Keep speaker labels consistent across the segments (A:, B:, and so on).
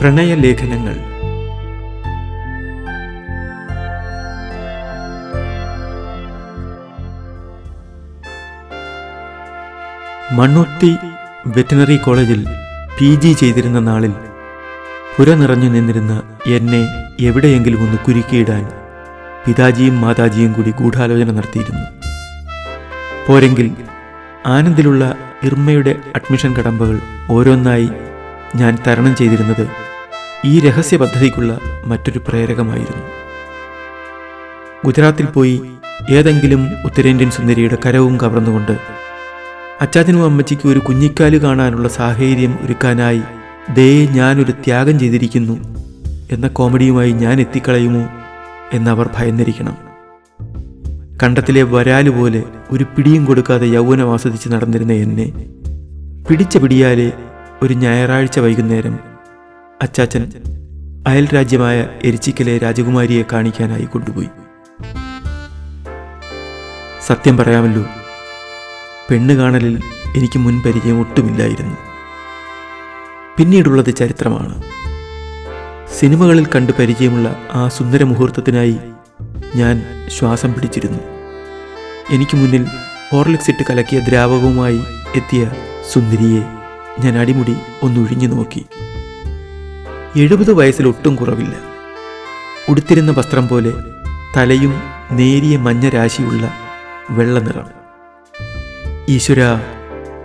A: പ്രണയലേഖനങ്ങൾ. Mannuthy veterinary കോളേജിൽ P G ചെയ്തിരുന്ന നാളിൽ പുര നിറഞ്ഞു നിന്നിരുന്ന എന്നെ എവിടെയെങ്കിലും ഒന്ന് കുരുക്കിയിടാൻ പിതാജിയും മാതാജിയും കൂടി ഗൂഢാലോചന നടത്തിയിരുന്നു. പോരെങ്കിൽ ആനന്ദിലുള്ള ഇർമ്മയുടെ അഡ്മിഷൻ കടമ്പകൾ ഓരോന്നായി ഞാൻ തരണം ചെയ്തിരുന്നത് ഈ രഹസ്യ പദ്ധതിക്കുള്ള മറ്റൊരു പ്രേരകമായിരുന്നു. ഗുജറാത്തിൽ പോയി ഏതെങ്കിലും ഉത്തരേന്ത്യൻ സുന്ദരിയുടെ കരവും കവർന്നുകൊണ്ട് അച്ചാച്ചനും അമ്മച്ചിക്കും ഒരു കുഞ്ഞിക്കാൽ കാണാനുള്ള സാഹചര്യം ഒരുക്കാനായി ദേ ഞാനൊരു ത്യാഗം ചെയ്തിരിക്കുന്നു എന്ന കോമഡിയുമായി ഞാൻ എത്തിക്കളയുമോ എന്നവർ ഭയന്നിരിക്കണം. കണ്ടത്തിലെ വരാൽ പോലെ ഒരു പിടിയും കൊടുക്കാതെ യൗവനം ആസ്വദിച്ച് നടന്നിരുന്ന എന്നെ പിടിച്ച പിടിയാലെ ഒരു ഞായറാഴ്ച വൈകുന്നേരം അച്ചാച്ചൻ അയൽ രാജ്യമായ എരിച്ചിക്കലെ രാജകുമാരിയെ കാണിക്കാനായി കൊണ്ടുപോയി. സത്യം പറയാമല്ലോ പെണ്ണ് കാണലിൽ എനിക്ക് മുൻ പരിചയം ഒട്ടുമില്ലായിരുന്നു. പിന്നീടുള്ളത് ചരിത്രമാണ്. സിനിമകളിൽ കണ്ട് പരിചയമുള്ള ആ സുന്ദര മുഹൂർത്തത്തിനായി ഞാൻ ശ്വാസം പിടിച്ചിരുന്നു. എനിക്ക് മുന്നിൽ ഹോർലിക്സ് ഇട്ട് കലക്കിയ ദ്രാവകവുമായി എത്തിയ സുന്ദരിയെ ഞാൻ അടിമുടി ഒന്നൊഴിഞ്ഞു നോക്കി. എഴുപത് വയസ്സിൽ ഒട്ടും കുറവില്ല. ഉടുത്തിരുന്ന വസ്ത്രം പോലെ തലയും നേരിയ മഞ്ഞ രാശിയുള്ള വെള്ള നിറം. ഈശ്വര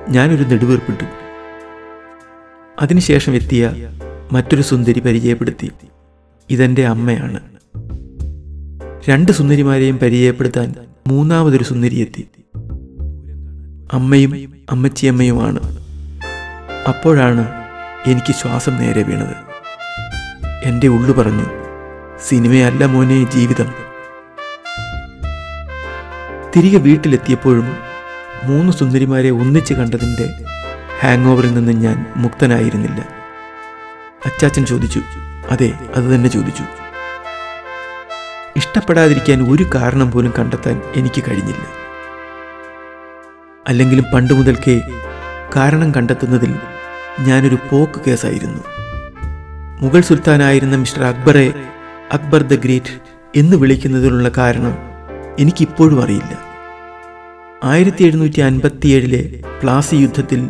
A: ഞാനൊരു നെടുവീർപ്പിട്ടു. അതിനുശേഷം എത്തിയ മറ്റൊരു സുന്ദരി പരിചയപ്പെടുത്തി. ഇതെന്റെ അമ്മയാണ്. രണ്ട് സുന്ദരിമാരെയും പരിചയപ്പെടുത്താൻ മൂന്നാമതൊരു സുന്ദരി എത്തി. അമ്മയും അമ്മച്ചിയമ്മയുമാണ്. അപ്പോഴാണ് എനിക്ക് ശ്വാസം നേരെ വീണത്. എന്റെ ഉള്ളു പറഞ്ഞു. സിനിമയല്ല മോനെ ജീവിതം. തിരികെ വീട്ടിലെത്തിയപ്പോഴും മൂന്ന് സുന്ദരിമാരെ ഒന്നിച്ച് കണ്ടതിന്റെ ഹാങ് ഓവറിൽ നിന്ന് ഞാൻ മുക്തനായിരുന്നില്ല. അച്ചാച്ചൻ ചോദിച്ചു അതെ അത് തന്നെ ചോദിച്ചു. ഇഷ്ടപ്പെടാതിരിക്കാൻ ഒരു കാരണം പോലും കണ്ടെത്താൻ എനിക്ക് കഴിഞ്ഞില്ല. അല്ലെങ്കിലും പണ്ട് മുതൽക്കേ കാരണം കണ്ടെത്തുന്നതിൽ ഞാനൊരു പോക്ക് കേസായിരുന്നു. മുഗൾ സുൽത്താനായിരുന്ന മിസ്റ്റർ അക്ബറെ അക്ബർ ദ ഗ്രേറ്റ് എന്ന് വിളിക്കുന്നതിനുള്ള കാരണം എനിക്കിപ്പോഴും അറിയില്ല. ആയിരത്തി എഴുന്നൂറ്റി അൻപത്തിയേഴിലെ പ്ലാസി യുദ്ധത്തിൽ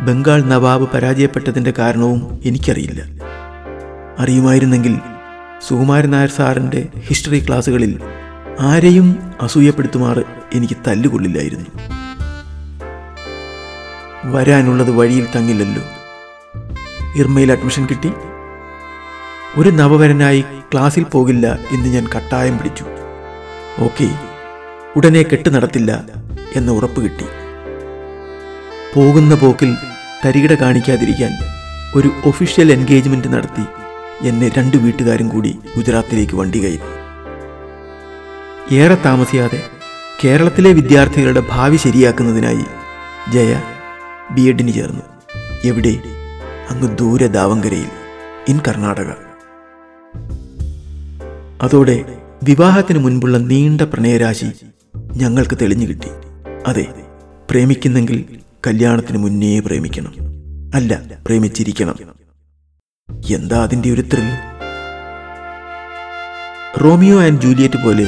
A: ബംഗാൾ നവാബ് പരാജയപ്പെട്ടതിന്റെ കാരണവും എനിക്കറിയില്ല. അറിയുമായിരുന്നെങ്കിൽ സുകുമാരൻ നായർ സാറിന്റെ ഹിസ്റ്ററി ക്ലാസ്സുകളിൽ ആരെയും അസൂയപ്പെടുത്തുമാറ് എനിക്ക് തല്ലുകൊള്ളില്ലായിരുന്നു. വരാനുള്ളത് വഴിയിൽ തങ്ങില്ലല്ലോ. ഇർമയിൽ അഡ്മിഷൻ കിട്ടി. ഒരു നവവരനായി ക്ലാസ്സിൽ പോകില്ല എന്ന് ഞാൻ കട്ടായം പിടിച്ചു. ഓക്കെ ഉടനെ കെട്ട് നടത്തില്ല എന്ന് ഉറപ്പ് കിട്ടി. പോകുന്ന പോക്കിൽ തരികിട കാണിക്കാതിരിക്കാൻ ഒരു ഒഫീഷ്യൽ എൻഗേജ്മെന്റ് നടത്തി എന്നെ രണ്ട് വീട്ടുകാരും കൂടി ഗുജറാത്തിലേക്ക് വണ്ടി കയറി ഏറെ താമസിയാതെ കേരളത്തിലെ വിദ്യാർത്ഥികളുടെ ഭാവി ശരിയാക്കുന്നതിനായി ജയ ബി എഡിന് ചേർന്നു. എവിടെ? അങ്ങ് ദൂരെ ദാവങ്കരയിൽ ഇൻ കർണാടക. അതോടെ വിവാഹത്തിന് മുൻപുള്ള നീണ്ട പ്രണയരാശി ഞങ്ങൾക്ക് തെളിഞ്ഞു കിട്ടി. അതെ പ്രേമിക്കുന്നെങ്കിൽ കല്യാണത്തിന് മുന്നേ പ്രേമിക്കണം. അല്ല പ്രേമിച്ചിരിക്കണം. എന്താ അതിന്റെ ഒരു ത്രിൽ? റോമിയോ ആൻഡ് ജൂലിയറ്റ് പോലെ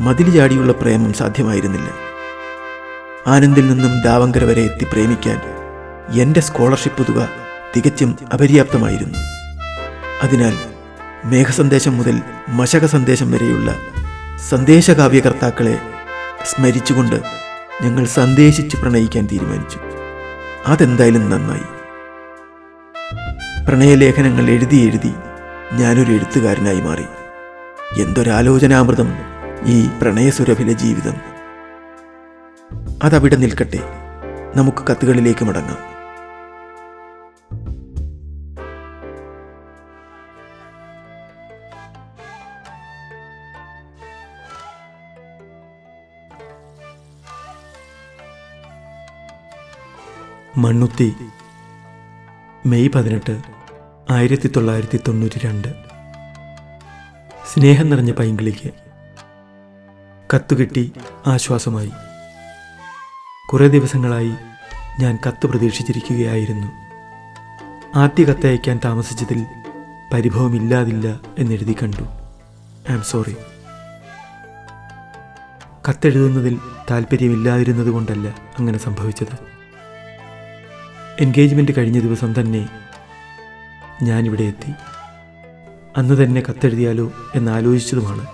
A: മതിൽ ചാടിയുള്ള പ്രേമം സാധ്യമായിരുന്നില്ല. ആനന്ദിൽ നിന്നും ദാവങ്കര വരെ എത്തി പ്രേമിക്കാൻ എന്റെ സ്കോളർഷിപ്പ് തുക തികച്ചും അപര്യാപ്തമായിരുന്നു. അതിനാൽ മേഘസന്ദേശം മുതൽ മശക സന്ദേശം വരെയുള്ള സന്ദേശകാവ്യകർത്താക്കളെ സ്മരിച്ചുകൊണ്ട് ഞങ്ങൾ സന്ദേശിച്ച് പ്രണയിക്കാൻ തീരുമാനിച്ചു. അതെന്തായാലും നന്നായി. പ്രണയലേഖനങ്ങൾ എഴുതി എഴുതി ഞാനൊരു എഴുത്തുകാരനായി മാറി. എന്തൊരാലോചനാമൃതം ഈ പ്രണയസുരഭിലെ ജീവിതം. അതവിടെ നിൽക്കട്ടെ. നമുക്ക് കത്തുകളിലേക്ക് മടങ്ങാം. മണ്ണുത്തി. മെയ് പതിനെട്ട് ആയിരത്തി തൊള്ളായിരത്തി തൊണ്ണൂറ്റി രണ്ട് സ്നേഹം നിറഞ്ഞ പൈങ്കിളിക്ക് കത്തുകിട്ടി ആശ്വാസമായി. കുറേ ദിവസങ്ങളായി ഞാൻ കത്ത് പ്രതീക്ഷിച്ചിരിക്കുകയായിരുന്നു. ആദ്യ കത്തയക്കാൻ താമസിച്ചതിൽ പരിഭവമില്ലാതില്ല എന്നെഴുതി കണ്ടു. I am sorry. കത്തെഴുതുന്നതിൽ താല്പര്യമില്ലാതിരുന്നത് കൊണ്ടല്ല അങ്ങനെ സംഭവിച്ചത്. എൻഗേജ്മെന്റ് കഴിഞ്ഞ ദിവസം തന്നെ ഞാനിവിടെ എത്തി. അന്ന് തന്നെ കത്തെഴുതിയാലോ എന്നാലോചിച്ചതുമാണ്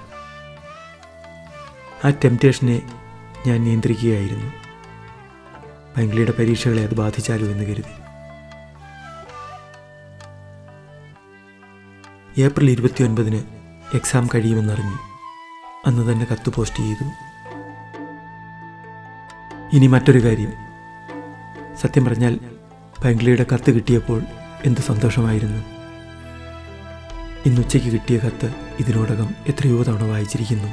A: ആ ടെംപ്റ്റേഷനെ ഞാൻ നിയന്ത്രിക്കുകയായിരുന്നു. പൈങ്കിളിയുടെ പരീക്ഷകളെ അത് ബാധിച്ചാലോ എന്ന് കരുതി. ഏപ്രിൽ ഇരുപത്തി ഒൻപതിന് എക്സാം കഴിയുമെന്നറിഞ്ഞു അന്ന് തന്നെ കത്ത് പോസ്റ്റ് ചെയ്തു. ഇനി മറ്റൊരു കാര്യം. സത്യം പറഞ്ഞാൽ പൈങ്കിളിയുടെ കത്ത് കിട്ടിയപ്പോൾ എന്ത് സന്തോഷമായിരുന്നു. ഇന്നുച്ചയ്ക്ക് കിട്ടിയ കത്ത് ഇതിനോടകം എത്രയോ തവണ വായിച്ചിരിക്കുന്നു.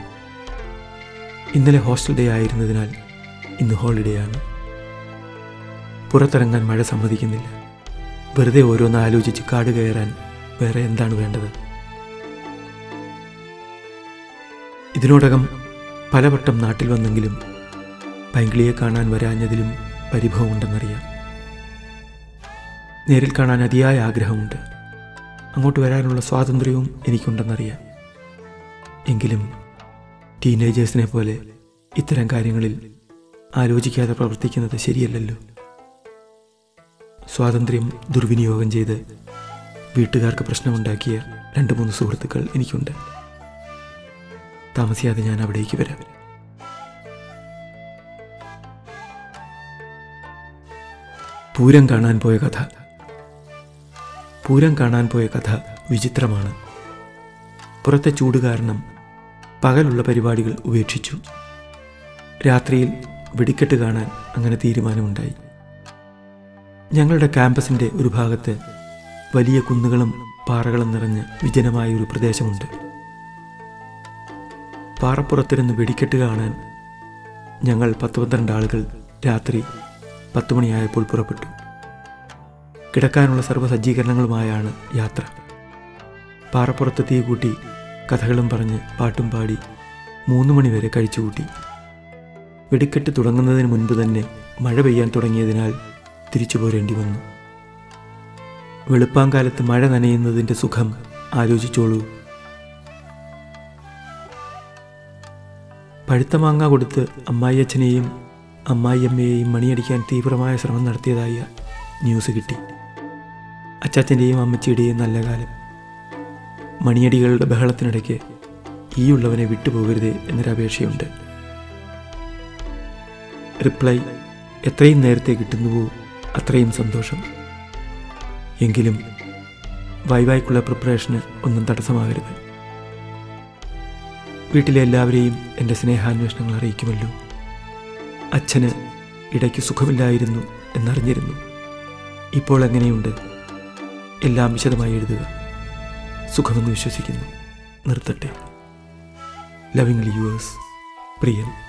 A: ഇന്നലെ ഹോസ്റ്റൽ ഡേ ആയിരുന്നതിനാൽ ഇന്ന് ഹോളിഡേ ആണ്. പുറത്തിറങ്ങാൻ മഴ സമ്മതിക്കുന്നില്ല. വെറുതെ ഓരോന്ന് ആലോചിച്ച് കാട് കയറാൻ വേറെ എന്താണ് വേണ്ടത്? ഇതിനോടകം പലവട്ടം നാട്ടിൽ വന്നെങ്കിലും പൈങ്കിളിയെ കാണാൻ വരാഞ്ഞതിലും പരിഭവമുണ്ടെന്നറിയാം. നേരിൽ കാണാൻ അതിയായ ആഗ്രഹമുണ്ട്. അങ്ങോട്ട് വരാനുള്ള സ്വാതന്ത്ര്യവും എനിക്കുണ്ടെന്നറിയാം എങ്കിലും ടീനേജേഴ്സിനെ പോലെ ഇത്തരം കാര്യങ്ങളിൽ ആലോചിക്കാതെ പ്രവർത്തിക്കുന്നത് ശരിയല്ലല്ലോ. സ്വാതന്ത്ര്യം ദുർവിനിയോഗം ചെയ്ത് വീട്ടുകാർക്ക് പ്രശ്നമുണ്ടാക്കിയ രണ്ട് മൂന്ന് സുഹൃത്തുക്കൾ എനിക്കുണ്ട്. താമസിയാതെ ഞാൻ അവിടേക്ക് വരാം. പൂരം കാണാൻ പോയ കഥ പൂരം കാണാൻ പോയ കഥ വിചിത്രമാണ്. പുറത്തെ ചൂട് കാരണം പകലുള്ള പരിപാടികൾ ഉപേക്ഷിച്ചു. രാത്രിയിൽ വെടിക്കെട്ട് കാണാൻ അങ്ങനെ തീരുമാനമുണ്ടായി. ഞങ്ങളുടെ ക്യാമ്പസിന്റെ ഒരു ഭാഗത്ത് വലിയ കുന്നുകളും പാറകളും നിറഞ്ഞ വിജനമായ ഒരു പ്രദേശമുണ്ട്. പാറപ്പുറത്തിരുന്ന് വെടിക്കെട്ട് കാണാൻ ഞങ്ങൾ പത്ത് പന്ത്രണ്ട് ആളുകൾ രാത്രി പത്ത് മണിയായപ്പോൾ പുറപ്പെട്ടു. കിടക്കാനുള്ള സർവ സജ്ജീകരണങ്ങളുമായാണ് യാത്ര. പാറപ്പുറത്ത് തീ കൂട്ടി കഥകളും പറഞ്ഞ് പാട്ടും പാടി മൂന്ന് മണിവരെ കഴിച്ചുകൂട്ടി വെടിക്കെട്ട് തുടങ്ങുന്നതിന് മുൻപ് തന്നെ മഴ പെയ്യാൻ തുടങ്ങിയതിനാൽ തിരിച്ചു പോരേണ്ടി വന്നു. വെളുപ്പാങ്കാലത്ത് മഴ നനയുന്നതിന്റെ സുഖം ആലോചിച്ചോളൂ. പഴുത്ത മാങ്ങ കൊടുത്ത് അമ്മായിയച്ഛനെയും അമ്മായിയമ്മയെയും മണിയടിക്കാൻ തീവ്രമായ ശ്രമം നടത്തിയതായ ന്യൂസ് കിട്ടി. അച്ചാച്ചന്റെയും അമ്മച്ചിയുടെയും നല്ല കാലം. മണിയടികളുടെ ബഹളത്തിനിടയ്ക്ക് ഈ ഈയുള്ളവനെ വിട്ടുപോകരുതേ എന്നൊരപേക്ഷയുണ്ട്. റിപ്ലൈ എത്രയും നേരത്തെ കിട്ടുന്നുവോ അത്രയും സന്തോഷം. എങ്കിലും വൈവായ്ക്കുള്ള പ്രിപ്പറേഷന് ഒന്നും തടസ്സമാകരുത്. വീട്ടിലെ എല്ലാവരെയും എന്റെ സ്നേഹാന്വേഷണങ്ങൾ അറിയിക്കുമല്ലോ. അച്ഛന് ഇടയ്ക്ക് സുഖമില്ലായിരുന്നു എന്നറിഞ്ഞിരുന്നു. ഇപ്പോൾ എങ്ങനെയുണ്ട്? എല്ലാം വിശദമായി എഴുതുക. സുഖമെന്ന് വിശ്വസിക്കുന്നു. നിർത്തട്ടെ. ലവിംഗ്ലി യുവേഴ്സ് പ്രിയൻ